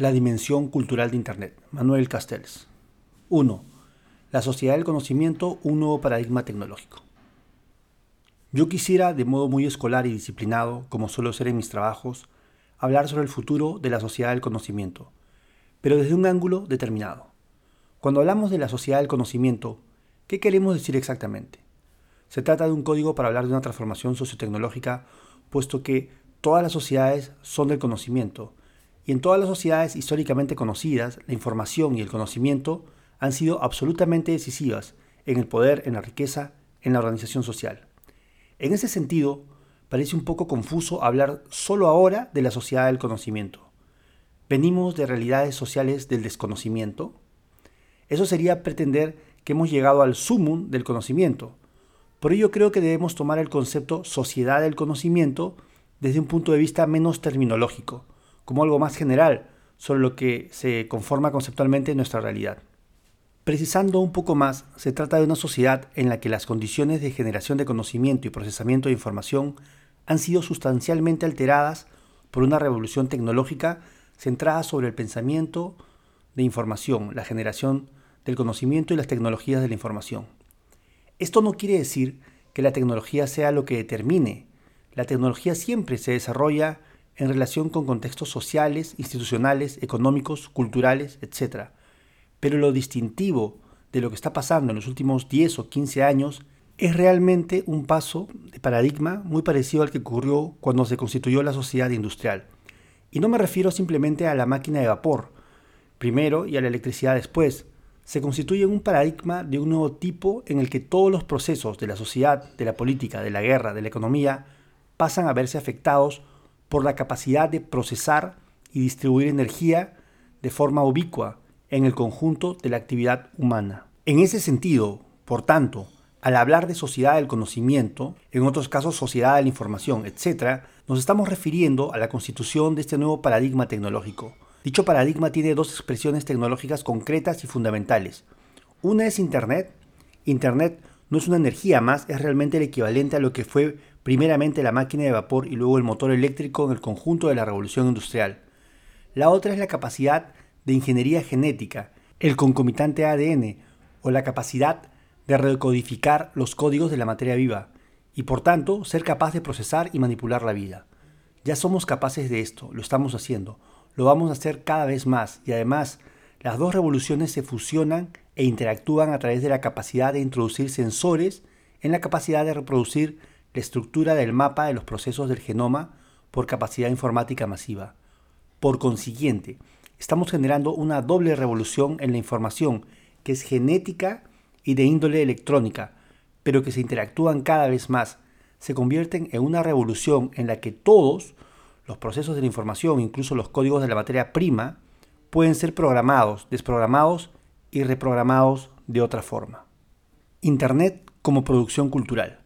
La dimensión cultural de Internet. Manuel Castells. 1. La sociedad del conocimiento, un nuevo paradigma tecnológico. Yo quisiera, de modo muy escolar y disciplinado, como suelo ser en mis trabajos, hablar sobre el futuro de la sociedad del conocimiento, pero desde un ángulo determinado. Cuando hablamos de la sociedad del conocimiento, ¿qué queremos decir exactamente? Se trata de un código para hablar de una transformación sociotecnológica, puesto que todas las sociedades son del conocimiento, y en todas las sociedades históricamente conocidas, la información y el conocimiento han sido absolutamente decisivas en el poder, en la riqueza, en la organización social. En ese sentido, parece un poco confuso hablar solo ahora de la sociedad del conocimiento. ¿Venimos de realidades sociales del desconocimiento? Eso sería pretender que hemos llegado al sumum del conocimiento. Por ello creo que debemos tomar el concepto sociedad del conocimiento desde un punto de vista menos terminológico, como algo más general sobre lo que se conforma conceptualmente nuestra realidad. Precisando un poco más, se trata de una sociedad en la que las condiciones de generación de conocimiento y procesamiento de información han sido sustancialmente alteradas por una revolución tecnológica centrada sobre el pensamiento de información, la generación del conocimiento y las tecnologías de la información. Esto no quiere decir que la tecnología sea lo que determine. La tecnología siempre se desarrolla en relación con contextos sociales, institucionales, económicos, culturales, etc pero lo distintivo de lo que está pasando en los últimos 10 o 15 años es realmente un paso de paradigma muy parecido al que ocurrió cuando se constituyó la sociedad industrial. Y no me refiero simplemente a la máquina de vapor, primero, y a la electricidad después. Se constituye un paradigma de un nuevo tipo en el que todos los procesos de la sociedad, de la política, de la guerra, de la economía, pasan a verse afectados por la capacidad de procesar y distribuir energía de forma ubicua, en el conjunto de la actividad humana. En ese sentido, por tanto, al hablar de sociedad del conocimiento, en otros casos sociedad de la información, etc., nos estamos refiriendo a la constitución de este nuevo paradigma tecnológico. Dicho paradigma tiene dos expresiones tecnológicas concretas y fundamentales. Una es Internet. Internet no es una energía más, es realmente el equivalente a lo que fue primeramente la máquina de vapor y luego el motor eléctrico en el conjunto de la revolución industrial. La otra es la capacidad de ingeniería genética, el concomitante ADN o la capacidad de recodificar los códigos de la materia viva y por tanto ser capaz de procesar y manipular la vida. Ya somos capaces de esto, lo estamos haciendo, lo vamos a hacer cada vez más y además las dos revoluciones se fusionan e interactúan a través de la capacidad de introducir sensores en la capacidad de reproducir la estructura del mapa de los procesos del genoma por capacidad informática masiva. Por consiguiente, estamos generando una doble revolución en la información, que es genética y de índole electrónica, pero que se interactúan cada vez más, se convierten en una revolución en la que todos los procesos de la información, incluso los códigos de la materia prima, pueden ser programados, desprogramados y reprogramados de otra forma. Internet como producción cultural.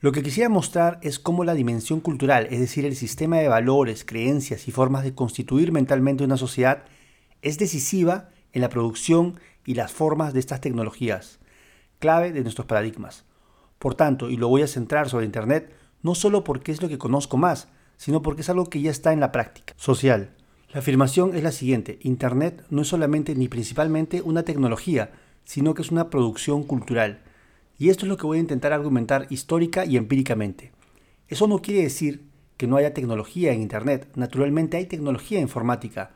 Lo que quisiera mostrar es cómo la dimensión cultural, es decir, el sistema de valores, creencias y formas de constituir mentalmente una sociedad, es decisiva en la producción y las formas de estas tecnologías, clave de nuestros paradigmas. Por tanto, y lo voy a centrar sobre Internet, no solo porque es lo que conozco más, sino porque es algo que ya está en la práctica social. La afirmación es la siguiente, Internet no es solamente ni principalmente una tecnología, sino que es una producción cultural y esto es lo que voy a intentar argumentar histórica y empíricamente. Eso no quiere decir que no haya tecnología en Internet. Naturalmente hay tecnología informática,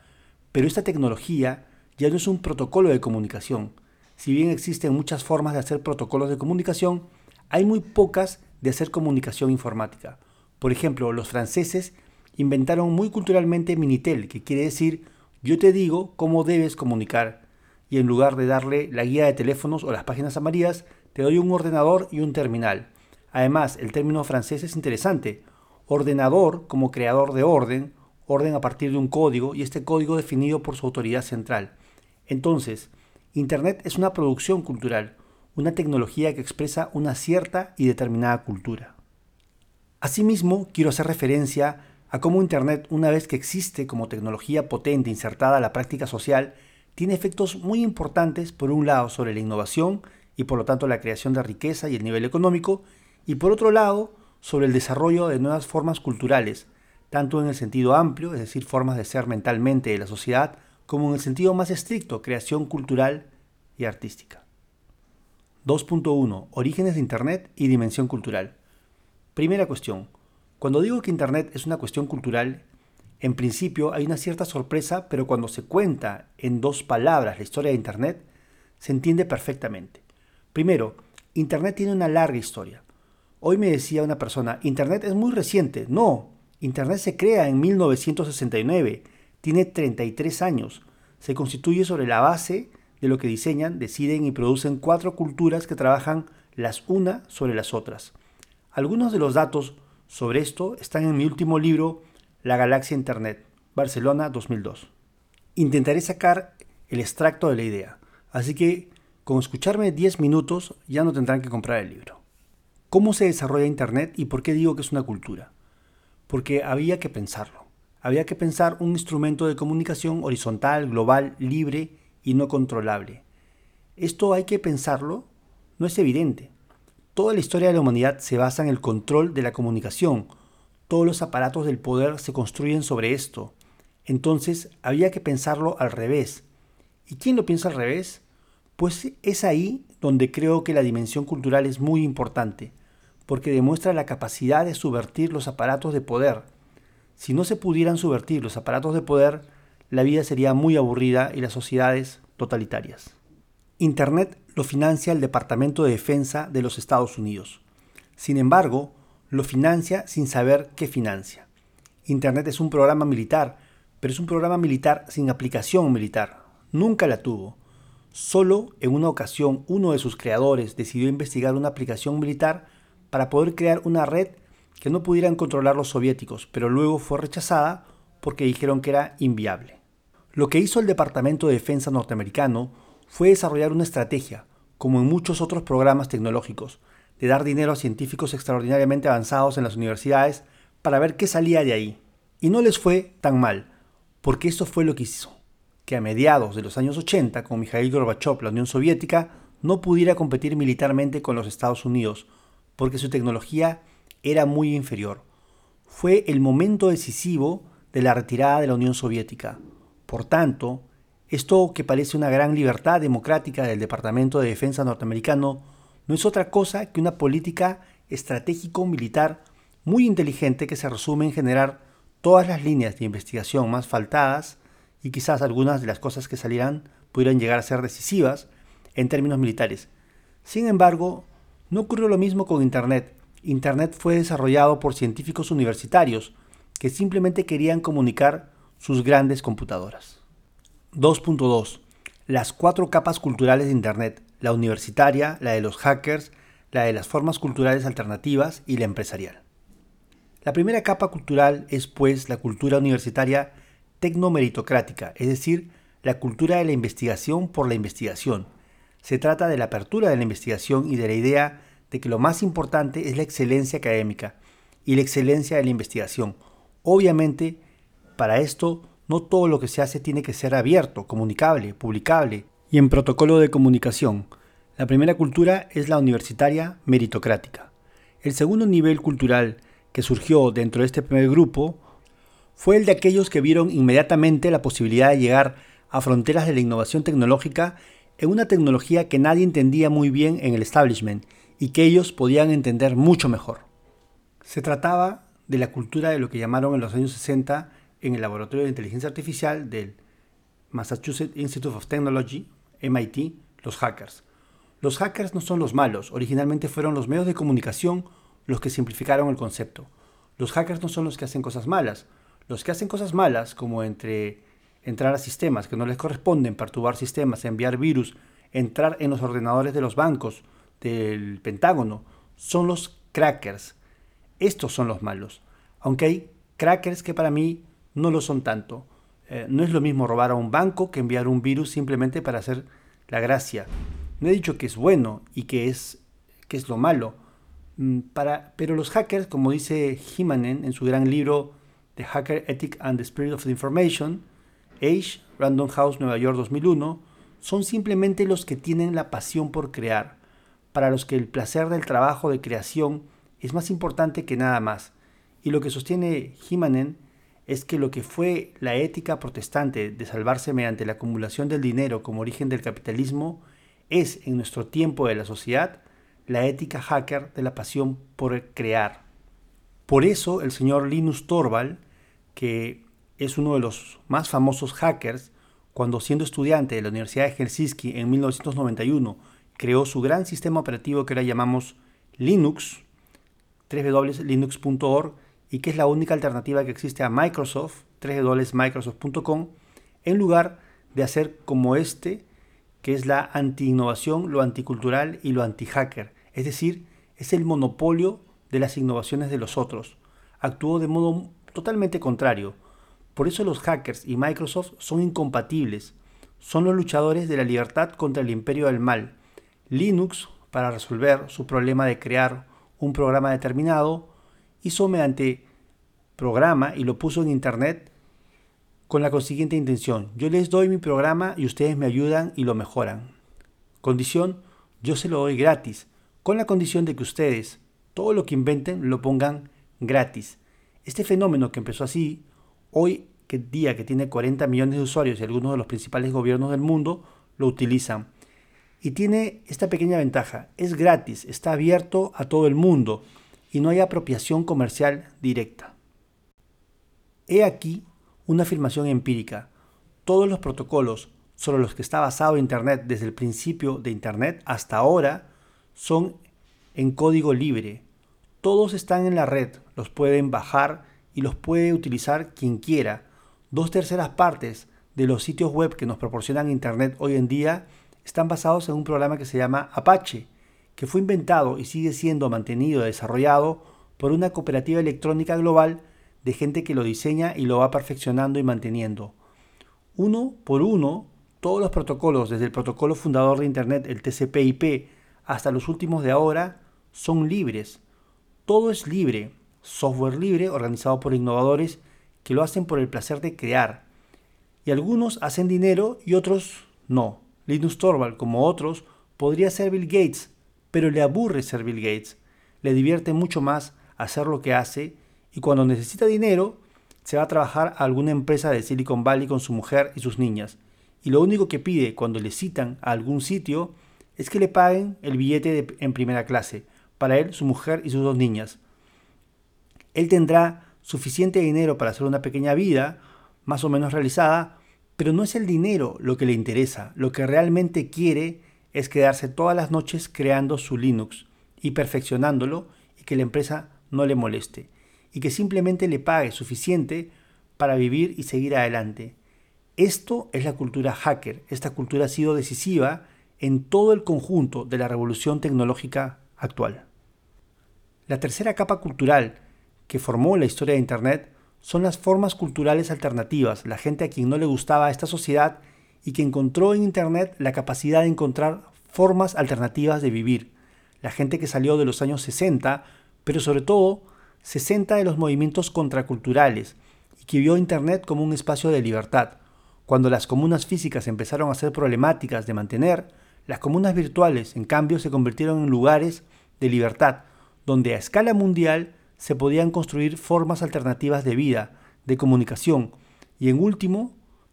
pero esta tecnología ya no es un protocolo de comunicación. Si bien existen muchas formas de hacer protocolos de comunicación, hay muy pocas de hacer comunicación informática. Por ejemplo, los franceses inventaron muy culturalmente Minitel, que quiere decir yo te digo cómo debes comunicar, y en lugar de darle la guía de teléfonos o las páginas amarillas, te doy un ordenador y un terminal. Además, el término francés es interesante. Ordenador como creador de orden, orden a partir de un código y este código definido por su autoridad central. Entonces, Internet es una producción cultural, una tecnología que expresa una cierta y determinada cultura. Asimismo, quiero hacer referencia a cómo Internet, una vez que existe como tecnología potente insertada a la práctica social, tiene efectos muy importantes, por un lado, sobre la innovación y por lo tanto la creación de riqueza y el nivel económico, y por otro lado, sobre el desarrollo de nuevas formas culturales, tanto en el sentido amplio, es decir, formas de ser mentalmente de la sociedad, como en el sentido más estricto, creación cultural y artística. 2.1. Orígenes de Internet y dimensión cultural. Primera cuestión. Cuando digo que Internet es una cuestión cultural, en principio hay una cierta sorpresa, pero cuando se cuenta en dos palabras la historia de Internet, se entiende perfectamente. Primero, Internet tiene una larga historia. Hoy me decía una persona, Internet es muy reciente. No, Internet se crea en 1969, tiene 33 años, se constituye sobre la base de lo que diseñan, deciden y producen cuatro culturas que trabajan las una sobre las otras. Algunos de los datos sobre esto están en mi último libro, La Galaxia Internet, Barcelona 2002. Intentaré sacar el extracto de la idea. Así que con escucharme 10 minutos ya no tendrán que comprar el libro. ¿Cómo se desarrolla Internet y por qué digo que es una cultura? Porque había que pensarlo. Había que pensar un instrumento de comunicación horizontal, global, libre y no controlable. Esto hay que pensarlo, no es evidente. Toda la historia de la humanidad se basa en el control de la comunicación. Todos los aparatos del poder se construyen sobre esto. Entonces había que pensarlo al revés. ¿Y quién lo piensa al revés? Pues es ahí donde creo que la dimensión cultural es muy importante, porque demuestra la capacidad de subvertir los aparatos de poder. Si no se pudieran subvertir los aparatos de poder, la vida sería muy aburrida y las sociedades totalitarias. Internet lo financia el Departamento de Defensa de los Estados Unidos. Sin embargo, lo financia sin saber qué financia. Internet es un programa militar, pero es un programa militar sin aplicación militar. Nunca la tuvo. Solo en una ocasión uno de sus creadores decidió investigar una aplicación militar para poder crear una red que no pudieran controlar los soviéticos, pero luego fue rechazada porque dijeron que era inviable. Lo que hizo el Departamento de Defensa norteamericano fue desarrollar una estrategia, como en muchos otros programas tecnológicos, de dar dinero a científicos extraordinariamente avanzados en las universidades para ver qué salía de ahí. Y no les fue tan mal, porque eso fue lo que hizo que a mediados de los años 80, con Mikhail Gorbachev, la Unión Soviética no pudiera competir militarmente con los Estados Unidos, porque su tecnología era muy inferior. Fue el momento decisivo de la retirada de la Unión Soviética. Por tanto, esto que parece una gran libertad democrática del Departamento de Defensa norteamericano no es otra cosa que una política estratégico-militar muy inteligente que se resume en generar todas las líneas de investigación más faltadas y quizás algunas de las cosas que salieran pudieran llegar a ser decisivas en términos militares. Sin embargo, no ocurrió lo mismo con Internet. Internet fue desarrollado por científicos universitarios que simplemente querían comunicar sus grandes computadoras. 2.2. Las cuatro capas culturales de Internet, la universitaria, la de los hackers, la de las formas culturales alternativas y la empresarial. La primera capa cultural es pues la cultura universitaria tecnomeritocrática, es decir, la cultura de la investigación por la investigación. Se trata de la apertura de la investigación y de la idea de que lo más importante es la excelencia académica y la excelencia de la investigación. Obviamente, para esto, no todo lo que se hace tiene que ser abierto, comunicable, publicable y en protocolo de comunicación. La primera cultura es la universitaria meritocrática. El segundo nivel cultural que surgió dentro de este primer grupo fue el de aquellos que vieron inmediatamente la posibilidad de llegar a fronteras de la innovación tecnológica en una tecnología que nadie entendía muy bien en el establishment y que ellos podían entender mucho mejor. Se trataba de la cultura de lo que llamaron en los años 60 en el Laboratorio de Inteligencia Artificial del Massachusetts Institute of Technology, MIT, los hackers. Los hackers no son los malos, originalmente fueron los medios de comunicación los que simplificaron el concepto. Los hackers no son los que hacen cosas malas, los que hacen cosas malas, como entre entrar a sistemas que no les corresponden, perturbar sistemas, enviar virus, entrar en los ordenadores de los bancos, del Pentágono, son los crackers. Estos son los malos. Aunque hay crackers que para mí no lo son tanto. Eh, no es lo mismo robar a un banco que enviar un virus simplemente para hacer la gracia. No he dicho que es bueno y que es, que es lo malo. Mm, para, pero los hackers, como dice Himanen en su gran libro The Hacker Ethic and the Spirit of the Information, Age, Random House, Nueva York 2001, son simplemente los que tienen la pasión por crear, para los que el placer del trabajo de creación es más importante que nada más. Y lo que sostiene Himanen es que lo que fue la ética protestante de salvarse mediante la acumulación del dinero como origen del capitalismo es en nuestro tiempo de la sociedad la ética hacker de la pasión por crear. Por eso el señor Linus Torvald, que es uno de los más famosos hackers, cuando siendo estudiante de la Universidad de Helsinki en 1991 creó su gran sistema operativo que ahora llamamos Linux, www.linux.org, y que es la única alternativa que existe a Microsoft, www.microsoft.com, en lugar de hacer como este, que es la anti-innovación, lo anticultural y lo anti-hacker. Es decir, es el monopolio de las innovaciones de los otros. Actuó de modo totalmente contrario. Por eso los hackers y Microsoft son incompatibles. Son los luchadores de la libertad contra el imperio del mal. Linux, para resolver su problema de crear un programa determinado, hizo mediante programa y lo puso en internet con la consiguiente intención. Yo les doy mi programa y ustedes me ayudan y lo mejoran. Condición, yo se lo doy gratis, con la condición de que ustedes todo lo que inventen lo pongan gratis. Este fenómeno que empezó así, hoy que día que tiene 40 millones de usuarios y algunos de los principales gobiernos del mundo lo utilizan. Y tiene esta pequeña ventaja, es gratis, está abierto a todo el mundo y no hay apropiación comercial directa. He aquí una afirmación empírica. Todos los protocolos sobre los que está basado Internet desde el principio de Internet hasta ahora son en código libre. Todos están en la red, los pueden bajar y los puede utilizar quien quiera. Dos terceras partes de los sitios web que nos proporcionan Internet hoy en día están basados en un programa que se llama Apache, que fue inventado y sigue siendo mantenido y desarrollado por una cooperativa electrónica global de gente que lo diseña y lo va perfeccionando y manteniendo. Uno por uno, todos los protocolos, desde el protocolo fundador de Internet, el TCP/IP, hasta los últimos de ahora, son libres. Todo es libre, software libre organizado por innovadores que lo hacen por el placer de crear. Y algunos hacen dinero y otros no. Linus Torvald, como otros, podría ser Bill Gates, pero le aburre ser Bill Gates. Le divierte mucho más hacer lo que hace y cuando necesita dinero se va a trabajar a alguna empresa de Silicon Valley con su mujer y sus niñas. Y lo único que pide cuando le citan a algún sitio es que le paguen el billete en primera clase, para él, su mujer y sus dos niñas. Él tendrá suficiente dinero para hacer una pequeña vida, más o menos realizada, pero no es el dinero lo que le interesa, lo que realmente quiere es quedarse todas las noches creando su Linux y perfeccionándolo y que la empresa no le moleste y que simplemente le pague suficiente para vivir y seguir adelante. Esto es la cultura hacker. Esta cultura ha sido decisiva en todo el conjunto de la revolución tecnológica actual. La tercera capa cultural que formó la historia de Internet son las formas culturales alternativas, la gente a quien no le gustaba esta sociedad y que encontró en Internet la capacidad de encontrar formas alternativas de vivir. La gente que salió de los años 60, pero sobre todo 60 de los movimientos contraculturales y que vio Internet como un espacio de libertad. Cuando las comunas físicas empezaron a ser problemáticas de mantener, las comunas virtuales, en cambio, se convirtieron en lugares de libertad, donde a escala mundial se podían construir formas alternativas de vida, de comunicación y, en último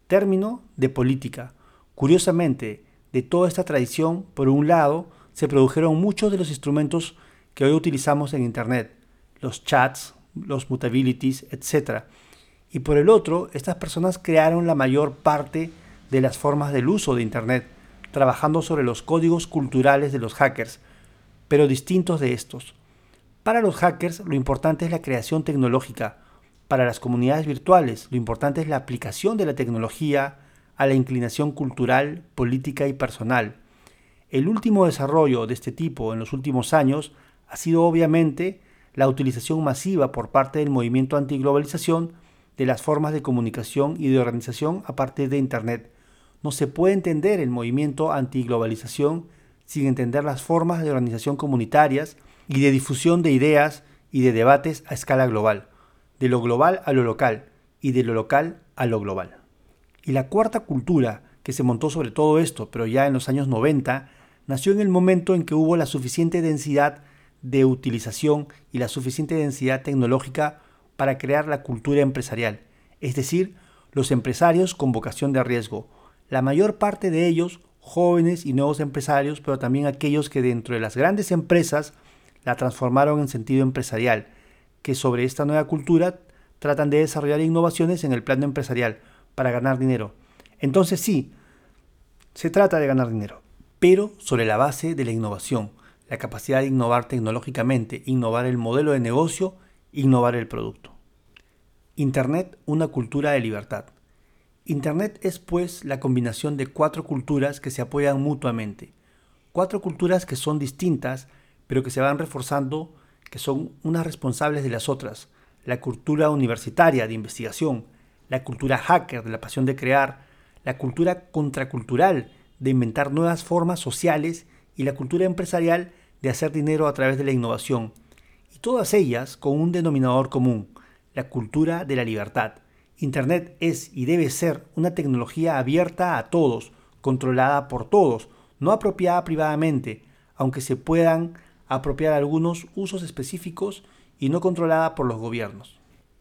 término, de política. Curiosamente, de toda esta tradición, por un lado, se produjeron muchos de los instrumentos que hoy utilizamos en Internet, los chats, los mutabilities, etc. Y por el otro, estas personas crearon la mayor parte de las formas del uso de Internet, trabajando sobre los códigos culturales de los hackers, pero distintos de estos. Para los hackers lo importante es la creación tecnológica. Para las comunidades virtuales lo importante es la aplicación de la tecnología a la inclinación cultural, política y personal. El último desarrollo de este tipo en los últimos años ha sido obviamente la utilización masiva por parte del movimiento antiglobalización de las formas de comunicación y de organización a partir de Internet. No se puede entender el movimiento antiglobalización sin entender las formas de organización comunitarias y de difusión de ideas y de debates a escala global, de lo global a lo local y de lo local a lo global. Y la cuarta cultura que se montó sobre todo esto, pero ya en los años 90, nació en el momento en que hubo la suficiente densidad de utilización y la suficiente densidad tecnológica para crear la cultura empresarial. es decir, los empresarios con vocación de riesgo, la mayor parte de ellos jóvenes y nuevos empresarios, pero también aquellos que dentro de las grandes empresas la transformaron en sentido empresarial, que sobre esta nueva cultura tratan de desarrollar innovaciones en el plano empresarial para ganar dinero. Entonces sí, se trata de ganar dinero, pero sobre la base de la innovación, la capacidad de innovar tecnológicamente, innovar el modelo de negocio, innovar el producto. Internet, una cultura de libertad. Internet es pues la combinación de cuatro culturas que se apoyan mutuamente. Cuatro culturas que son distintas, pero que se van reforzando, que son unas responsables de las otras. La cultura universitaria de investigación, la cultura hacker de la pasión de crear, la cultura contracultural de inventar nuevas formas sociales y la cultura empresarial de hacer dinero a través de la innovación. Y todas ellas con un denominador común, la cultura de la libertad Internet es y debe ser una tecnología abierta a todos, controlada por todos, no apropiada privadamente, aunque se puedan apropiar algunos usos específicos y no controlada por los gobiernos.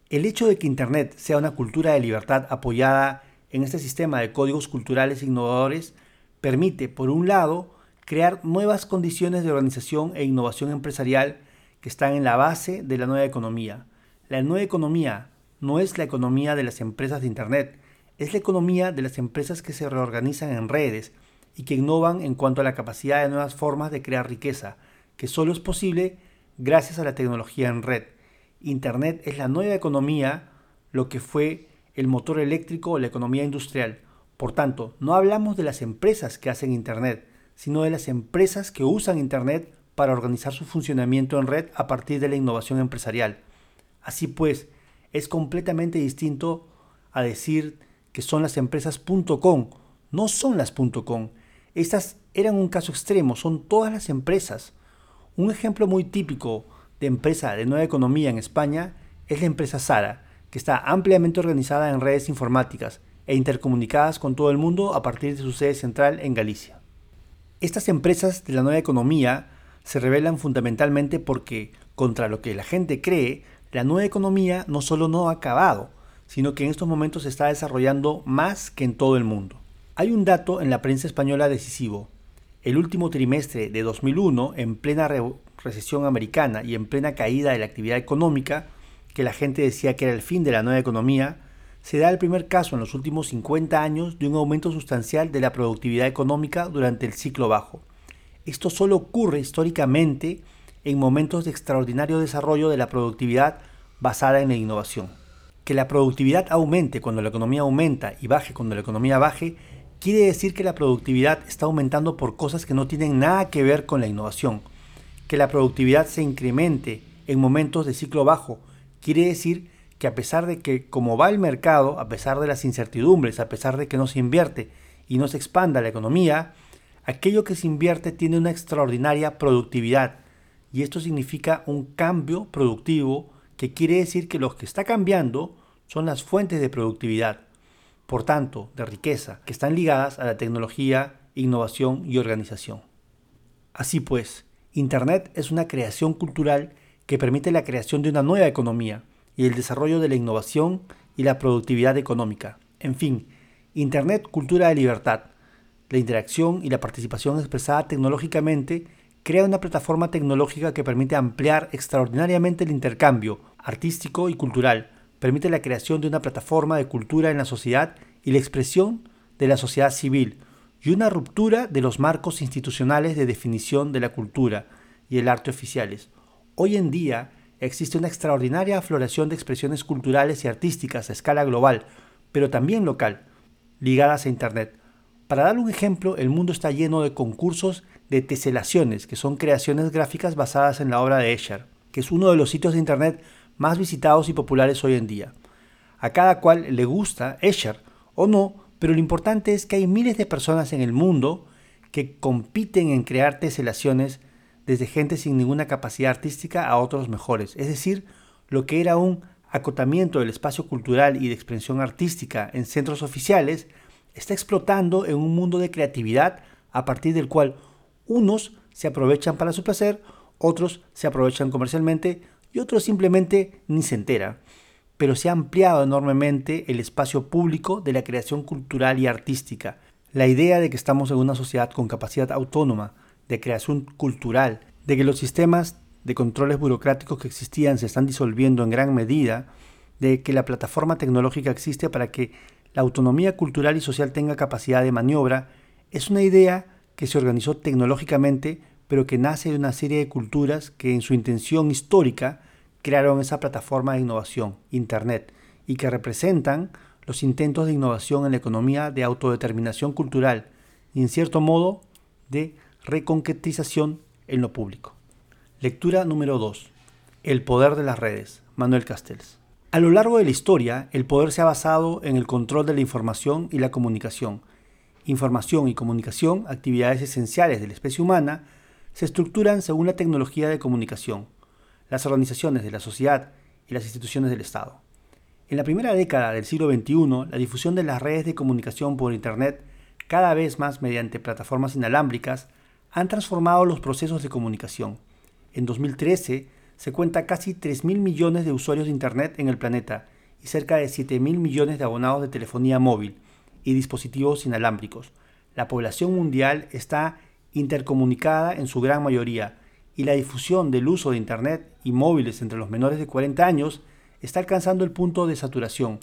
El hecho de que Internet sea una cultura de libertad apoyada en este sistema de códigos culturales innovadores permite, por un lado, crear nuevas condiciones de organización e innovación empresarial que están en la base de la nueva economía. La nueva economía no es la economía de las empresas de Internet, es la economía de las empresas que se reorganizan en redes y que innovan en cuanto a la capacidad de nuevas formas de crear riqueza, que solo es posible gracias a la tecnología en red. Internet es la nueva economía, lo que fue el motor eléctrico o la economía industrial. Por tanto, no hablamos de las empresas que hacen Internet, sino de las empresas que usan Internet para organizar su funcionamiento en red a partir de la innovación empresarial. Así pues, es completamente distinto a decir que son las empresas .com. No son las .com. Estas eran un caso extremo, son todas las empresas. Un ejemplo muy típico de empresa de nueva economía en España es la empresa Sara, que está ampliamente organizada en redes informáticas e intercomunicadas con todo el mundo a partir de su sede central en Galicia. Estas empresas de la nueva economía se revelan fundamentalmente porque, contra lo que la gente cree, la nueva economía no solo no ha acabado, sino que en estos momentos se está desarrollando más que en todo el mundo. Hay un dato en la prensa española decisivo. El último trimestre de 2001, en plena recesión americana y en plena caída de la actividad económica, que la gente decía que era el fin de la nueva economía, se da el primer caso en los últimos 50 años de un aumento sustancial de la productividad económica durante el ciclo bajo. Esto solo ocurre históricamente en momentos de extraordinario desarrollo de la productividad basada en la innovación. Que la productividad aumente cuando la economía aumenta y baje cuando la economía baje, quiere decir que la productividad está aumentando por cosas que no tienen nada que ver con la innovación. Que la productividad se incremente en momentos de ciclo bajo, quiere decir que a pesar de que como va el mercado, a pesar de las incertidumbres, a pesar de que no se invierte y no se expanda la economía, aquello que se invierte tiene una extraordinaria productividad y esto significa un cambio productivo que quiere decir que lo que está cambiando son las fuentes de productividad, por tanto, de riqueza, que están ligadas a la tecnología, innovación y organización. Así pues, Internet es una creación cultural que permite la creación de una nueva economía y el desarrollo de la innovación y la productividad económica. En fin, Internet cultura de libertad, la interacción y la participación expresada tecnológicamente crea una plataforma tecnológica que permite ampliar extraordinariamente el intercambio artístico y cultural, permite la creación de una plataforma de cultura en la sociedad y la expresión de la sociedad civil, y una ruptura de los marcos institucionales de definición de la cultura y el arte oficiales. Hoy en día existe una extraordinaria afloración de expresiones culturales y artísticas a escala global, pero también local, ligadas a Internet. Para dar un ejemplo, el mundo está lleno de concursos de teselaciones, que son creaciones gráficas basadas en la obra de Escher, que es uno de los sitios de Internet más visitados y populares hoy en día. A cada cual le gusta Escher o no, pero lo importante es que hay miles de personas en el mundo que compiten en crear teselaciones desde gente sin ninguna capacidad artística a otros mejores. Es decir, lo que era un acotamiento del espacio cultural y de expresión artística en centros oficiales está explotando en un mundo de creatividad a partir del cual unos se aprovechan para su placer, otros se aprovechan comercialmente y otros simplemente ni se entera. pero se ha ampliado enormemente el espacio público de la creación cultural y artística. La idea de que estamos en una sociedad con capacidad autónoma, de creación cultural, de que los sistemas de controles burocráticos que existían se están disolviendo en gran medida, de que la plataforma tecnológica existe para que la autonomía cultural y social tenga capacidad de maniobra, es una idea que se organizó tecnológicamente, pero que nace de una serie de culturas que en su intención histórica crearon esa plataforma de innovación, Internet, y que representan los intentos de innovación en la economía de autodeterminación cultural y en cierto modo de reconquetización en lo público. Lectura número 2. El poder de las redes. Manuel Castells. A lo largo de la historia, el poder se ha basado en el control de la información y la comunicación. Información y comunicación, actividades esenciales de la especie humana, se estructuran según la tecnología de comunicación las organizaciones de la sociedad y las instituciones del Estado. En la primera década del siglo XXI, la difusión de las redes de comunicación por Internet, cada vez más mediante plataformas inalámbricas, han transformado los procesos de comunicación. En 2013 se cuenta casi 3.000 millones de usuarios de Internet en el planeta y cerca de 7.000 millones de abonados de telefonía móvil y dispositivos inalámbricos. La población mundial está intercomunicada en su gran mayoría y la difusión del uso de Internet y móviles entre los menores de 40 años está alcanzando el punto de saturación.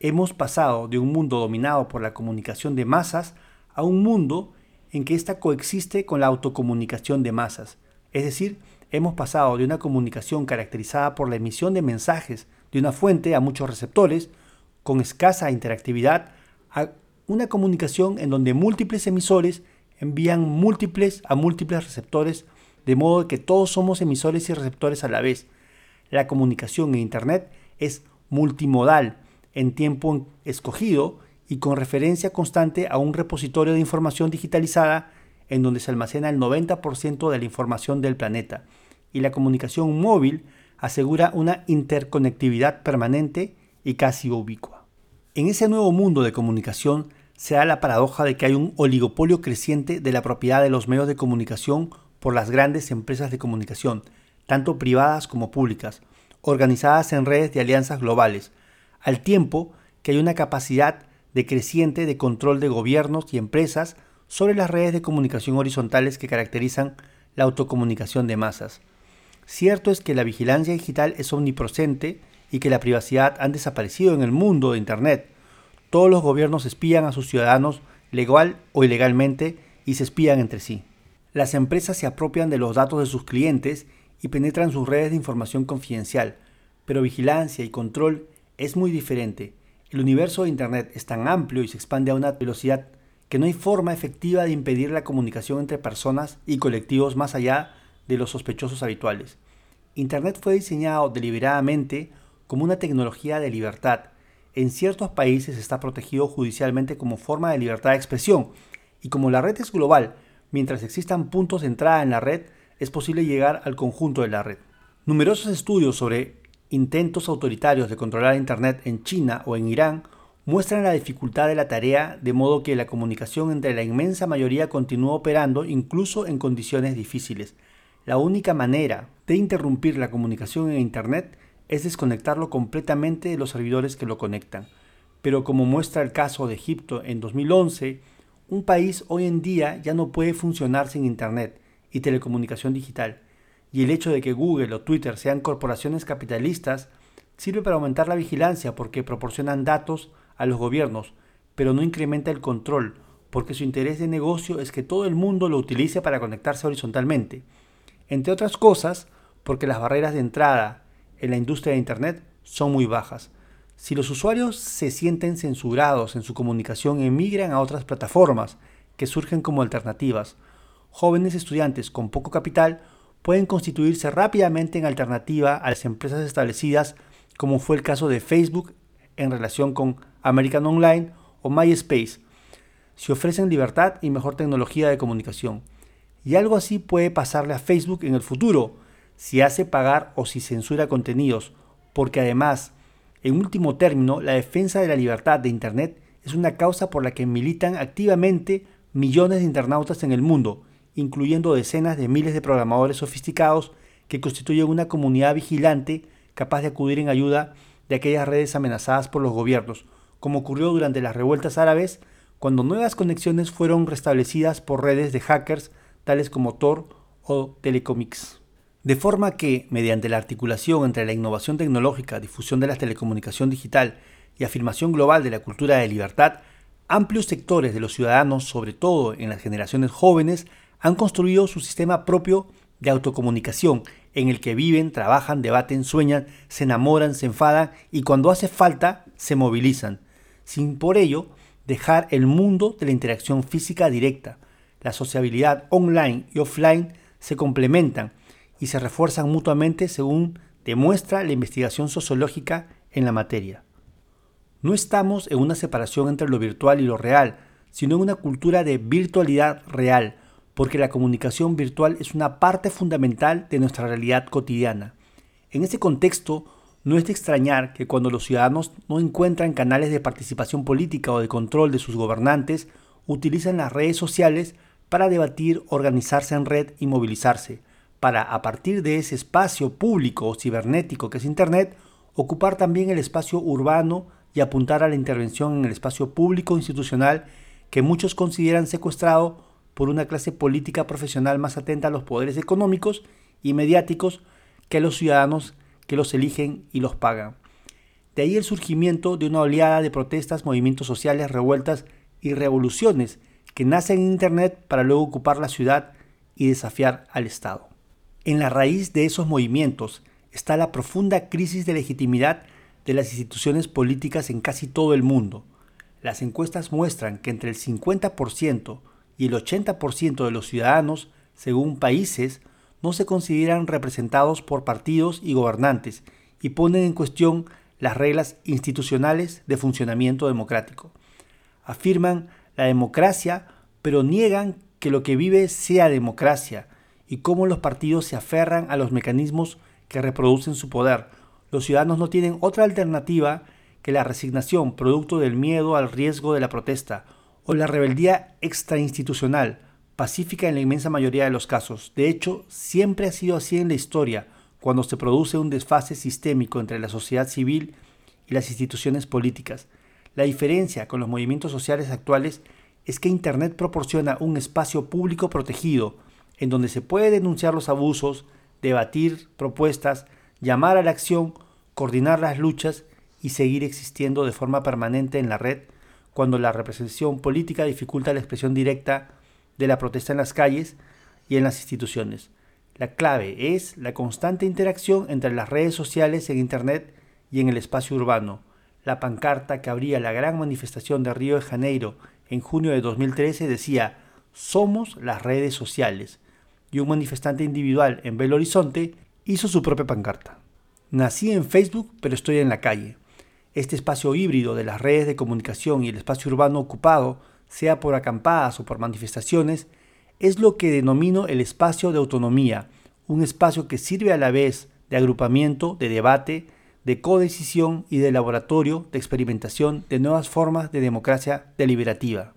Hemos pasado de un mundo dominado por la comunicación de masas a un mundo en que ésta coexiste con la autocomunicación de masas. Es decir, hemos pasado de una comunicación caracterizada por la emisión de mensajes de una fuente a muchos receptores, con escasa interactividad, a una comunicación en donde múltiples emisores envían múltiples a múltiples receptores de modo que todos somos emisores y receptores a la vez. La comunicación en Internet es multimodal, en tiempo escogido y con referencia constante a un repositorio de información digitalizada en donde se almacena el 90% de la información del planeta. Y la comunicación móvil asegura una interconectividad permanente y casi ubicua. En ese nuevo mundo de comunicación se da la paradoja de que hay un oligopolio creciente de la propiedad de los medios de comunicación por las grandes empresas de comunicación, tanto privadas como públicas, organizadas en redes de alianzas globales, al tiempo que hay una capacidad de creciente de control de gobiernos y empresas sobre las redes de comunicación horizontales que caracterizan la autocomunicación de masas. Cierto es que la vigilancia digital es omnipresente y que la privacidad han desaparecido en el mundo de Internet. Todos los gobiernos espían a sus ciudadanos legal o ilegalmente y se espían entre sí. Las empresas se apropian de los datos de sus clientes y penetran sus redes de información confidencial, pero vigilancia y control es muy diferente. El universo de Internet es tan amplio y se expande a una velocidad que no hay forma efectiva de impedir la comunicación entre personas y colectivos más allá de los sospechosos habituales. Internet fue diseñado deliberadamente como una tecnología de libertad. En ciertos países está protegido judicialmente como forma de libertad de expresión, y como la red es global, mientras existan puntos de entrada en la red, es posible llegar al conjunto de la red. Numerosos estudios sobre intentos autoritarios de controlar Internet en China o en Irán muestran la dificultad de la tarea, de modo que la comunicación entre la inmensa mayoría continúa operando incluso en condiciones difíciles. La única manera de interrumpir la comunicación en Internet es desconectarlo completamente de los servidores que lo conectan. Pero como muestra el caso de Egipto en 2011, un país hoy en día ya no puede funcionar sin Internet y telecomunicación digital, y el hecho de que Google o Twitter sean corporaciones capitalistas sirve para aumentar la vigilancia porque proporcionan datos a los gobiernos, pero no incrementa el control, porque su interés de negocio es que todo el mundo lo utilice para conectarse horizontalmente. Entre otras cosas, porque las barreras de entrada en la industria de Internet son muy bajas, si los usuarios se sienten censurados en su comunicación, emigran a otras plataformas que surgen como alternativas. Jóvenes estudiantes con poco capital pueden constituirse rápidamente en alternativa a las empresas establecidas, como fue el caso de Facebook en relación con American Online o MySpace, si ofrecen libertad y mejor tecnología de comunicación. Y algo así puede pasarle a Facebook en el futuro, si hace pagar o si censura contenidos, porque además en último término, la defensa de la libertad de Internet es una causa por la que militan activamente millones de internautas en el mundo, incluyendo decenas de miles de programadores sofisticados que constituyen una comunidad vigilante capaz de acudir en ayuda de aquellas redes amenazadas por los gobiernos, como ocurrió durante las revueltas árabes, cuando nuevas conexiones fueron restablecidas por redes de hackers tales como Tor o Telecomix. De forma que, mediante la articulación entre la innovación tecnológica, difusión de la telecomunicación digital y afirmación global de la cultura de libertad, amplios sectores de los ciudadanos, sobre todo en las generaciones jóvenes, han construido su sistema propio de autocomunicación en el que viven, trabajan, debaten, sueñan, se enamoran, se enfadan y cuando hace falta se movilizan, sin por ello dejar el mundo de la interacción física directa. La sociabilidad online y offline se complementan y se refuerzan mutuamente según demuestra la investigación sociológica en la materia. No estamos en una separación entre lo virtual y lo real, sino en una cultura de virtualidad real, porque la comunicación virtual es una parte fundamental de nuestra realidad cotidiana. En ese contexto, no es de extrañar que cuando los ciudadanos no encuentran canales de participación política o de control de sus gobernantes, utilicen las redes sociales para debatir, organizarse en red y movilizarse, para a partir de ese espacio público o cibernético que es Internet, ocupar también el espacio urbano y apuntar a la intervención en el espacio público institucional que muchos consideran secuestrado por una clase política profesional más atenta a los poderes económicos y mediáticos que a los ciudadanos que los eligen y los pagan. De ahí el surgimiento de una oleada de protestas, movimientos sociales, revueltas y revoluciones que nacen en Internet para luego ocupar la ciudad y desafiar al Estado. En la raíz de esos movimientos está la profunda crisis de legitimidad de las instituciones políticas en casi todo el mundo. Las encuestas muestran que entre el 50% y el 80% de los ciudadanos, según países, no se consideran representados por partidos y gobernantes y ponen en cuestión las reglas institucionales de funcionamiento democrático. Afirman la democracia, pero niegan que lo que vive sea democracia y cómo los partidos se aferran a los mecanismos que reproducen su poder, los ciudadanos no tienen otra alternativa que la resignación producto del miedo al riesgo de la protesta o la rebeldía extrainstitucional, pacífica en la inmensa mayoría de los casos. De hecho, siempre ha sido así en la historia, cuando se produce un desfase sistémico entre la sociedad civil y las instituciones políticas. La diferencia con los movimientos sociales actuales es que Internet proporciona un espacio público protegido, en donde se puede denunciar los abusos, debatir propuestas, llamar a la acción, coordinar las luchas y seguir existiendo de forma permanente en la red cuando la representación política dificulta la expresión directa de la protesta en las calles y en las instituciones. La clave es la constante interacción entre las redes sociales en Internet y en el espacio urbano. La pancarta que abría la gran manifestación de Río de Janeiro en junio de 2013 decía, somos las redes sociales. Y un manifestante individual en Belo Horizonte hizo su propia pancarta. Nací en Facebook, pero estoy en la calle. Este espacio híbrido de las redes de comunicación y el espacio urbano ocupado, sea por acampadas o por manifestaciones, es lo que denomino el espacio de autonomía, un espacio que sirve a la vez de agrupamiento, de debate, de codecisión y de laboratorio de experimentación de nuevas formas de democracia deliberativa.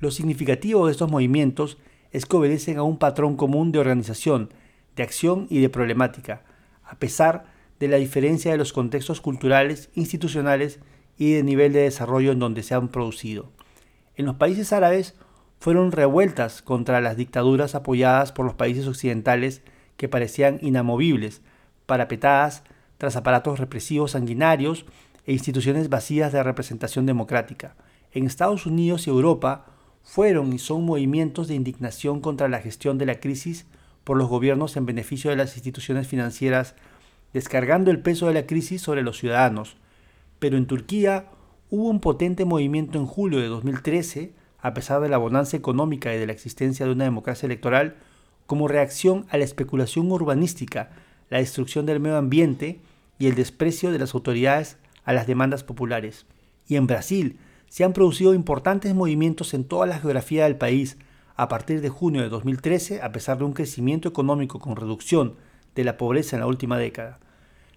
Lo significativo de estos movimientos es que obedecen a un patrón común de organización, de acción y de problemática, a pesar de la diferencia de los contextos culturales, institucionales y de nivel de desarrollo en donde se han producido. En los países árabes fueron revueltas contra las dictaduras apoyadas por los países occidentales que parecían inamovibles, parapetadas tras aparatos represivos sanguinarios e instituciones vacías de representación democrática. En Estados Unidos y Europa fueron y son movimientos de indignación contra la gestión de la crisis por los gobiernos en beneficio de las instituciones financieras, descargando el peso de la crisis sobre los ciudadanos. Pero en Turquía hubo un potente movimiento en julio de 2013, a pesar de la bonanza económica y de la existencia de una democracia electoral, como reacción a la especulación urbanística, la destrucción del medio ambiente y el desprecio de las autoridades a las demandas populares. Y en Brasil se han producido importantes movimientos en toda la geografía del país, a partir de junio de 2013, a pesar de un crecimiento económico con reducción de la pobreza en la última década.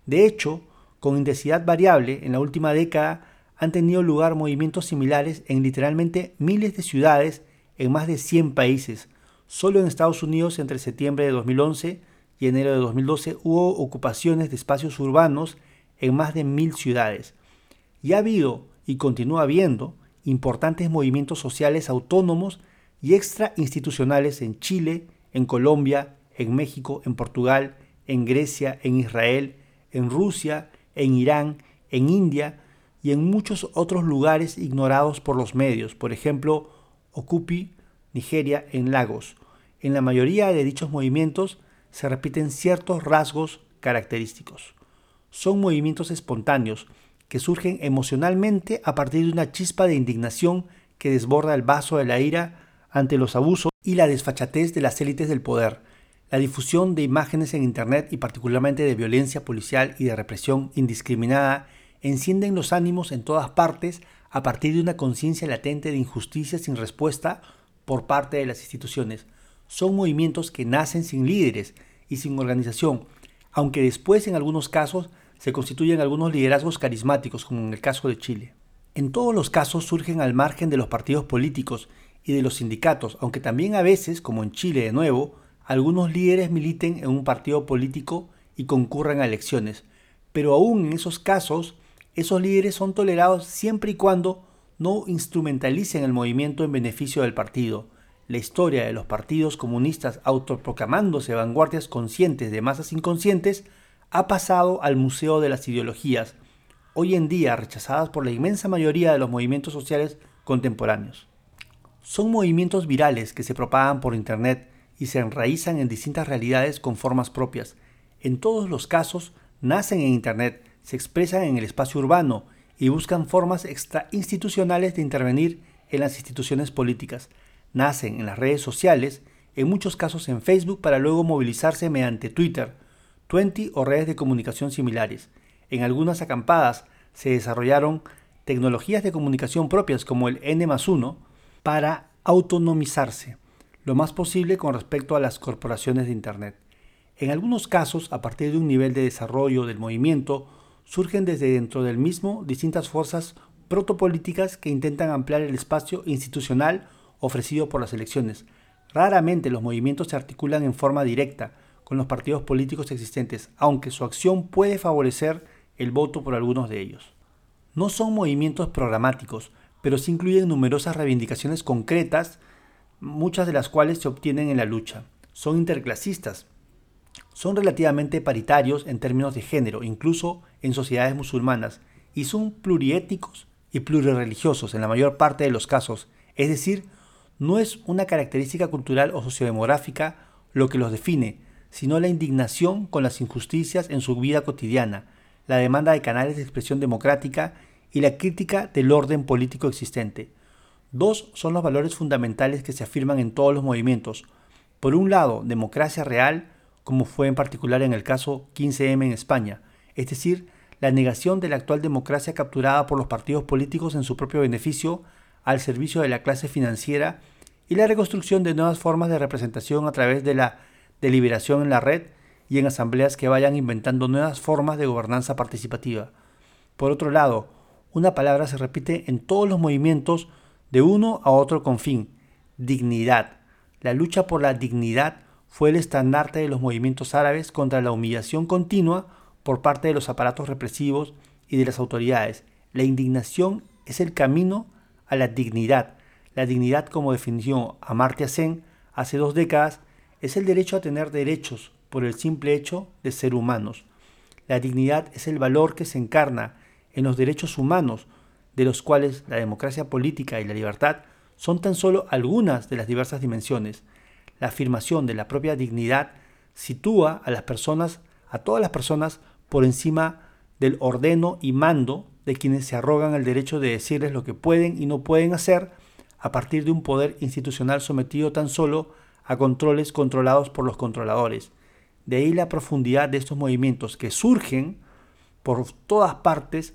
De hecho, con intensidad variable, en la última década han tenido lugar movimientos similares en literalmente miles de ciudades en más de 100 países. Solo en Estados Unidos entre septiembre de 2011 y enero de 2012 hubo ocupaciones de espacios urbanos en más de mil ciudades. Y ha habido y continúa habiendo importantes movimientos sociales autónomos y extrainstitucionales en Chile, en Colombia, en México, en Portugal, en Grecia, en Israel, en Rusia, en Irán, en India y en muchos otros lugares ignorados por los medios, por ejemplo, Ocupi, Nigeria, en Lagos. En la mayoría de dichos movimientos se repiten ciertos rasgos característicos. Son movimientos espontáneos que surgen emocionalmente a partir de una chispa de indignación que desborda el vaso de la ira ante los abusos y la desfachatez de las élites del poder. La difusión de imágenes en Internet y particularmente de violencia policial y de represión indiscriminada encienden los ánimos en todas partes a partir de una conciencia latente de injusticia sin respuesta por parte de las instituciones. Son movimientos que nacen sin líderes y sin organización, aunque después en algunos casos se constituyen algunos liderazgos carismáticos, como en el caso de Chile. En todos los casos surgen al margen de los partidos políticos y de los sindicatos, aunque también a veces, como en Chile de nuevo, algunos líderes militen en un partido político y concurran a elecciones. Pero aún en esos casos, esos líderes son tolerados siempre y cuando no instrumentalicen el movimiento en beneficio del partido. La historia de los partidos comunistas autoproclamándose vanguardias conscientes de masas inconscientes ha pasado al Museo de las Ideologías, hoy en día rechazadas por la inmensa mayoría de los movimientos sociales contemporáneos. Son movimientos virales que se propagan por Internet y se enraizan en distintas realidades con formas propias. En todos los casos, nacen en Internet se expresan en el espacio urbano y buscan formas extrainstitucionales de intervenir en las instituciones políticas. Nacen en las redes sociales, en muchos casos en Facebook, para luego movilizarse mediante Twitter, Twenty o redes de comunicación similares. En algunas acampadas se desarrollaron tecnologías de comunicación propias como el N 1 para autonomizarse lo más posible con respecto a las corporaciones de Internet. En algunos casos, a partir de un nivel de desarrollo del movimiento, surgen desde dentro del mismo distintas fuerzas protopolíticas que intentan ampliar el espacio institucional ofrecido por las elecciones. Raramente los movimientos se articulan en forma directa con los partidos políticos existentes, aunque su acción puede favorecer el voto por algunos de ellos. No son movimientos programáticos, pero sí incluyen numerosas reivindicaciones concretas, muchas de las cuales se obtienen en la lucha. Son interclasistas, son relativamente paritarios en términos de género, incluso en sociedades musulmanas, y son pluriétnicos y plurireligiosos en la mayor parte de los casos, es decir, no es una característica cultural o sociodemográfica lo que los define, sino la indignación con las injusticias en su vida cotidiana, la demanda de canales de expresión democrática y la crítica del orden político existente. Dos son los valores fundamentales que se afirman en todos los movimientos. Por un lado, democracia real, como fue en particular en el caso 15M en España, es decir, la negación de la actual democracia capturada por los partidos políticos en su propio beneficio al servicio de la clase financiera y la reconstrucción de nuevas formas de representación a través de la deliberación en la red y en asambleas que vayan inventando nuevas formas de gobernanza participativa. Por otro lado, una palabra se repite en todos los movimientos de uno a otro con fin, dignidad. La lucha por la dignidad fue el estandarte de los movimientos árabes contra la humillación continua por parte de los aparatos represivos y de las autoridades. La indignación es el camino a la dignidad. La dignidad, como definió Amartya Sen hace dos décadas, es el derecho a tener derechos por el simple hecho de ser humanos. La dignidad es el valor que se encarna en los derechos humanos, de los cuales la democracia política y la libertad son tan solo algunas de las diversas dimensiones la afirmación de la propia dignidad sitúa a las personas, a todas las personas, por encima del ordeno y mando de quienes se arrogan el derecho de decirles lo que pueden y no pueden hacer a partir de un poder institucional sometido tan solo a controles controlados por los controladores. De ahí la profundidad de estos movimientos que surgen por todas partes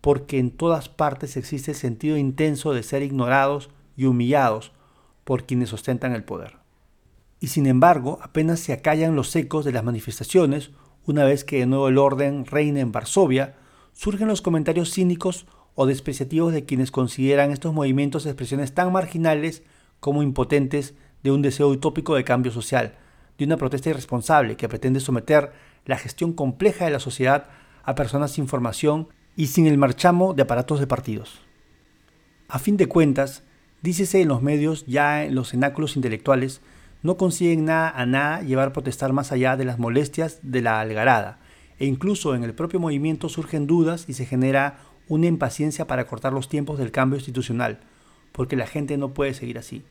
porque en todas partes existe sentido intenso de ser ignorados y humillados por quienes ostentan el poder y sin embargo apenas se acallan los ecos de las manifestaciones, una vez que de nuevo el orden reina en Varsovia, surgen los comentarios cínicos o despreciativos de quienes consideran estos movimientos expresiones tan marginales como impotentes de un deseo utópico de cambio social, de una protesta irresponsable que pretende someter la gestión compleja de la sociedad a personas sin formación y sin el marchamo de aparatos de partidos. A fin de cuentas, dícese en los medios, ya en los cenáculos intelectuales, no consiguen nada a nada llevar a protestar más allá de las molestias de la algarada, e incluso en el propio movimiento surgen dudas y se genera una impaciencia para cortar los tiempos del cambio institucional, porque la gente no puede seguir así.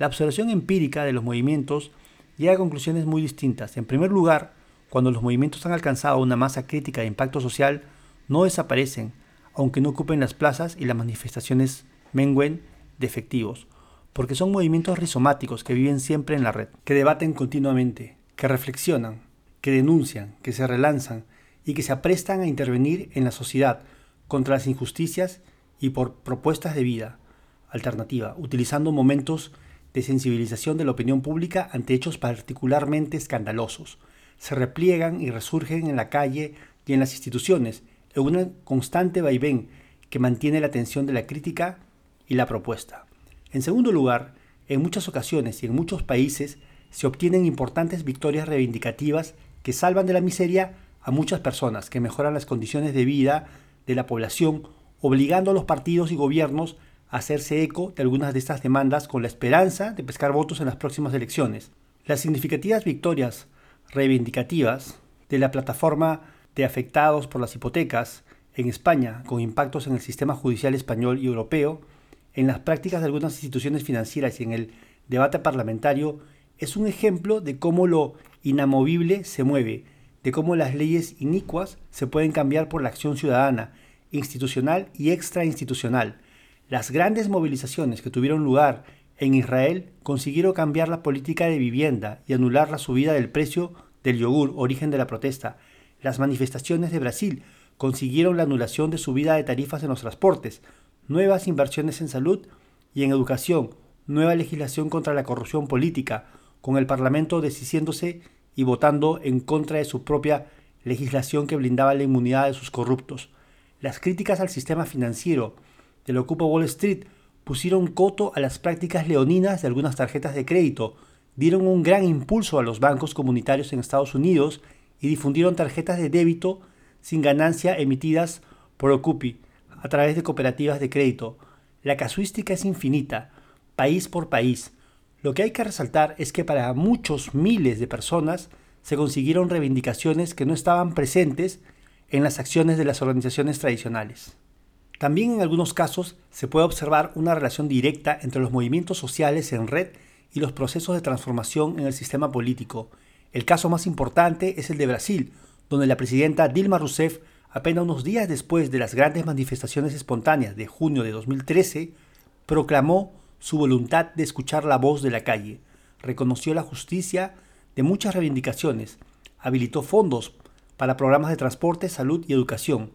La observación empírica de los movimientos llega a conclusiones muy distintas. En primer lugar, cuando los movimientos han alcanzado una masa crítica de impacto social, no desaparecen, aunque no ocupen las plazas y las manifestaciones mengüen de efectivos, porque son movimientos rizomáticos que viven siempre en la red, que debaten continuamente, que reflexionan, que denuncian, que se relanzan y que se aprestan a intervenir en la sociedad contra las injusticias y por propuestas de vida alternativa, utilizando momentos de sensibilización de la opinión pública ante hechos particularmente escandalosos. Se repliegan y resurgen en la calle y en las instituciones, en un constante vaivén que mantiene la atención de la crítica y la propuesta. En segundo lugar, en muchas ocasiones y en muchos países se obtienen importantes victorias reivindicativas que salvan de la miseria a muchas personas, que mejoran las condiciones de vida de la población, obligando a los partidos y gobiernos hacerse eco de algunas de estas demandas con la esperanza de pescar votos en las próximas elecciones. Las significativas victorias reivindicativas de la plataforma de afectados por las hipotecas en España, con impactos en el sistema judicial español y europeo, en las prácticas de algunas instituciones financieras y en el debate parlamentario, es un ejemplo de cómo lo inamovible se mueve, de cómo las leyes inicuas se pueden cambiar por la acción ciudadana, institucional y extrainstitucional. Las grandes movilizaciones que tuvieron lugar en Israel consiguieron cambiar la política de vivienda y anular la subida del precio del yogur, origen de la protesta. Las manifestaciones de Brasil consiguieron la anulación de subida de tarifas en los transportes, nuevas inversiones en salud y en educación, nueva legislación contra la corrupción política, con el Parlamento deshaciéndose y votando en contra de su propia legislación que blindaba la inmunidad de sus corruptos. Las críticas al sistema financiero del Ocupa Wall Street pusieron coto a las prácticas leoninas de algunas tarjetas de crédito, dieron un gran impulso a los bancos comunitarios en Estados Unidos y difundieron tarjetas de débito sin ganancia emitidas por Ocupi a través de cooperativas de crédito. La casuística es infinita, país por país, lo que hay que resaltar es que para muchos miles de personas se consiguieron reivindicaciones que no estaban presentes en las acciones de las organizaciones tradicionales. También en algunos casos se puede observar una relación directa entre los movimientos sociales en red y los procesos de transformación en el sistema político. El caso más importante es el de Brasil, donde la presidenta Dilma Rousseff, apenas unos días después de las grandes manifestaciones espontáneas de junio de 2013, proclamó su voluntad de escuchar la voz de la calle, reconoció la justicia de muchas reivindicaciones, habilitó fondos para programas de transporte, salud y educación,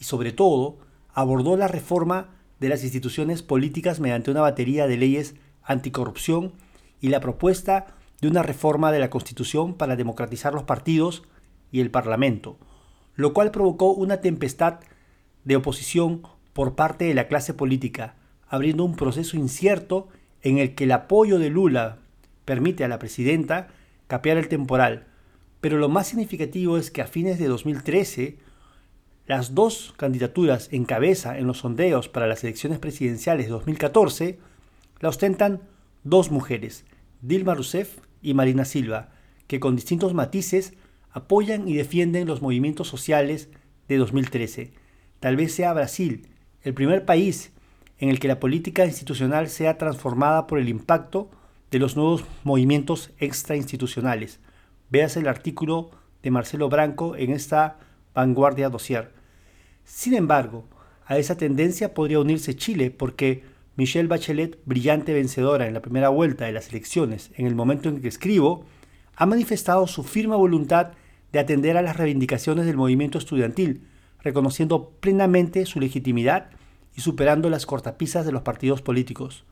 y sobre todo abordó la reforma de las instituciones políticas mediante una batería de leyes anticorrupción y la propuesta de una reforma de la Constitución para democratizar los partidos y el Parlamento, lo cual provocó una tempestad de oposición por parte de la clase política, abriendo un proceso incierto en el que el apoyo de Lula permite a la presidenta capear el temporal. Pero lo más significativo es que a fines de 2013, las dos candidaturas en cabeza en los sondeos para las elecciones presidenciales de 2014 la ostentan dos mujeres, Dilma Rousseff y Marina Silva, que con distintos matices apoyan y defienden los movimientos sociales de 2013. Tal vez sea Brasil el primer país en el que la política institucional sea transformada por el impacto de los nuevos movimientos extrainstitucionales. Veas el artículo de Marcelo Branco en esta vanguardia dossier. Sin embargo, a esa tendencia podría unirse Chile porque Michelle Bachelet, brillante vencedora en la primera vuelta de las elecciones en el momento en que escribo, ha manifestado su firme voluntad de atender a las reivindicaciones del movimiento estudiantil, reconociendo plenamente su legitimidad y superando las cortapisas de los partidos políticos.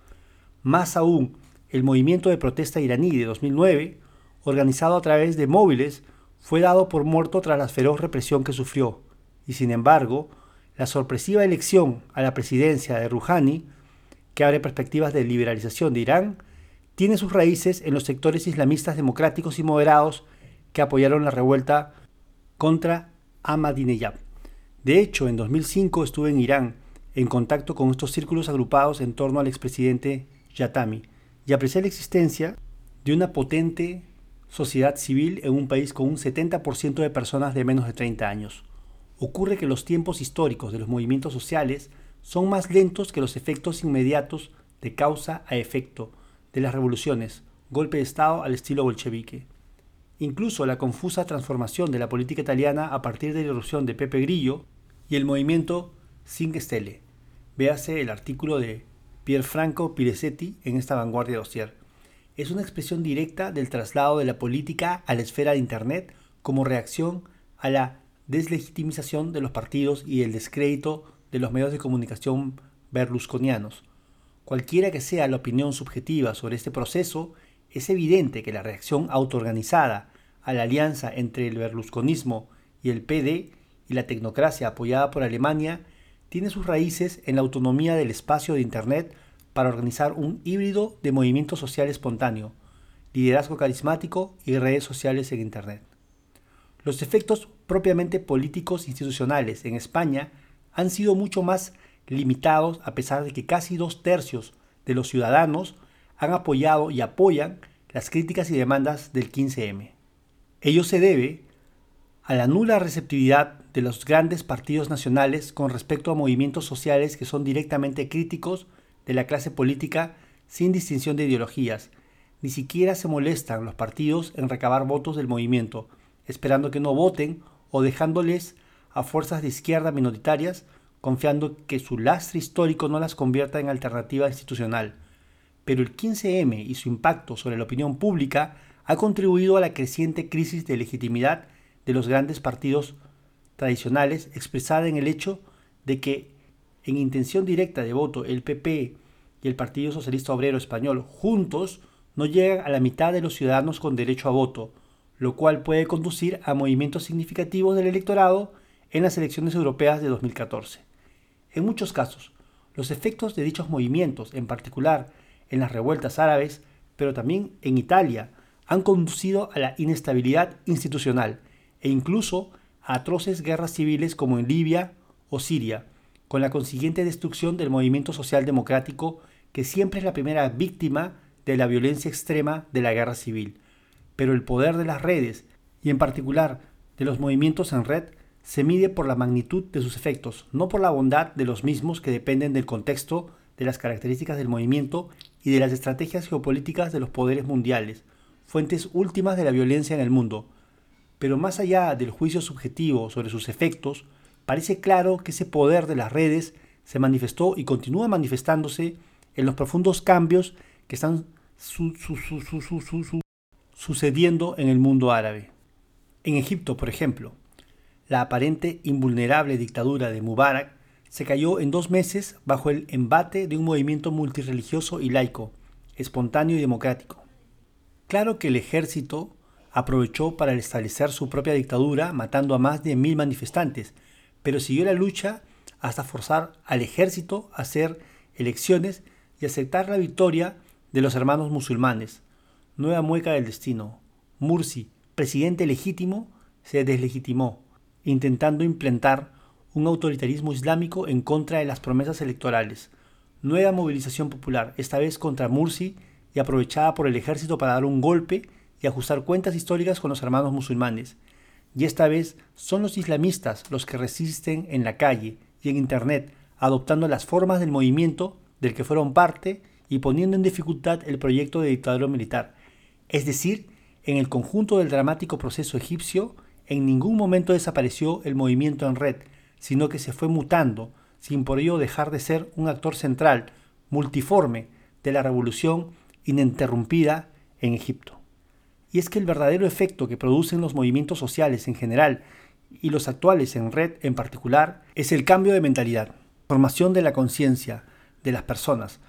Más aún, el movimiento de protesta iraní de 2009, organizado a través de móviles, fue dado por muerto tras la feroz represión que sufrió, y sin embargo, la sorpresiva elección a la presidencia de Rouhani, que abre perspectivas de liberalización de Irán, tiene sus raíces en los sectores islamistas democráticos y moderados que apoyaron la revuelta contra Ahmadinejad. De hecho, en 2005 estuve en Irán, en contacto con estos círculos agrupados en torno al expresidente Yatami, y aprecié la existencia de una potente sociedad civil en un país con un 70% de personas de menos de 30 años. Ocurre que los tiempos históricos de los movimientos sociales son más lentos que los efectos inmediatos de causa a efecto de las revoluciones, golpe de Estado al estilo bolchevique. Incluso la confusa transformación de la política italiana a partir de la irrupción de Pepe Grillo y el movimiento Cinque Stelle. Véase el artículo de Pierfranco Piresetti en esta vanguardia dossier. Es una expresión directa del traslado de la política a la esfera de Internet como reacción a la deslegitimización de los partidos y el descrédito de los medios de comunicación berlusconianos. Cualquiera que sea la opinión subjetiva sobre este proceso, es evidente que la reacción autoorganizada a la alianza entre el berlusconismo y el PD y la tecnocracia apoyada por Alemania tiene sus raíces en la autonomía del espacio de Internet para organizar un híbrido de movimiento social espontáneo, liderazgo carismático y redes sociales en Internet. Los efectos propiamente políticos institucionales en España han sido mucho más limitados a pesar de que casi dos tercios de los ciudadanos han apoyado y apoyan las críticas y demandas del 15M. Ello se debe a la nula receptividad de los grandes partidos nacionales con respecto a movimientos sociales que son directamente críticos de la clase política sin distinción de ideologías. Ni siquiera se molestan los partidos en recabar votos del movimiento, esperando que no voten o dejándoles a fuerzas de izquierda minoritarias, confiando que su lastre histórico no las convierta en alternativa institucional. Pero el 15M y su impacto sobre la opinión pública ha contribuido a la creciente crisis de legitimidad de los grandes partidos tradicionales, expresada en el hecho de que en intención directa de voto el PP y el Partido Socialista Obrero Español juntos no llegan a la mitad de los ciudadanos con derecho a voto, lo cual puede conducir a movimientos significativos del electorado en las elecciones europeas de 2014. En muchos casos, los efectos de dichos movimientos, en particular en las revueltas árabes, pero también en Italia, han conducido a la inestabilidad institucional e incluso a atroces guerras civiles como en Libia o Siria, con la consiguiente destrucción del movimiento social democrático que siempre es la primera víctima de la violencia extrema de la guerra civil pero el poder de las redes, y en particular de los movimientos en red, se mide por la magnitud de sus efectos, no por la bondad de los mismos que dependen del contexto, de las características del movimiento y de las estrategias geopolíticas de los poderes mundiales, fuentes últimas de la violencia en el mundo. Pero más allá del juicio subjetivo sobre sus efectos, parece claro que ese poder de las redes se manifestó y continúa manifestándose en los profundos cambios que están su, su, su, sucediendo en el mundo árabe. En Egipto, por ejemplo, la aparente invulnerable dictadura de Mubarak se cayó en dos meses bajo el embate de un movimiento multirreligioso y laico, espontáneo y democrático. Claro que el ejército aprovechó para establecer su propia dictadura matando a más de mil manifestantes, pero siguió la lucha hasta forzar al ejército a hacer elecciones y aceptar la victoria de los hermanos musulmanes, nueva mueca del destino. Mursi, presidente legítimo, se deslegitimó, intentando implantar un autoritarismo islámico en contra de las promesas electorales. Nueva movilización popular, esta vez contra Mursi y aprovechada por el ejército para dar un golpe y ajustar cuentas históricas con los hermanos musulmanes. Y esta vez son los islamistas los que resisten en la calle y en Internet, adoptando las formas del movimiento del que fueron parte y poniendo en dificultad el proyecto de dictadura militar, es decir, en el conjunto del dramático proceso egipcio, en ningún momento desapareció el movimiento en red, sino que se fue mutando, sin por ello dejar de ser un actor central, multiforme, de la revolución ininterrumpida en Egipto. Y es que el verdadero efecto que producen los movimientos sociales en general y los actuales en red en particular es el cambio de mentalidad, formación de la conciencia de las personas,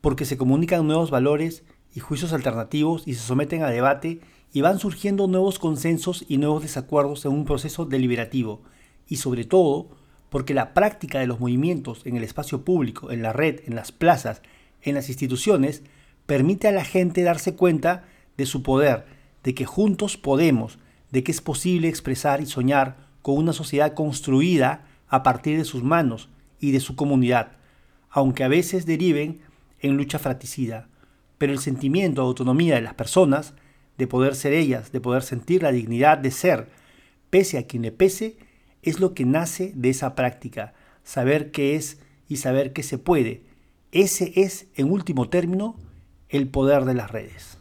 porque se comunican nuevos valores y juicios alternativos y se someten a debate y van surgiendo nuevos consensos y nuevos desacuerdos en un proceso deliberativo. Y sobre todo porque la práctica de los movimientos en el espacio público, en la red, en las plazas, en las instituciones, permite a la gente darse cuenta de su poder, de que juntos podemos, de que es posible expresar y soñar con una sociedad construida a partir de sus manos y de su comunidad, aunque a veces deriven en lucha fratricida, pero el sentimiento de autonomía de las personas, de poder ser ellas, de poder sentir la dignidad de ser, pese a quien le pese, es lo que nace de esa práctica, saber qué es y saber qué se puede. Ese es, en último término, el poder de las redes.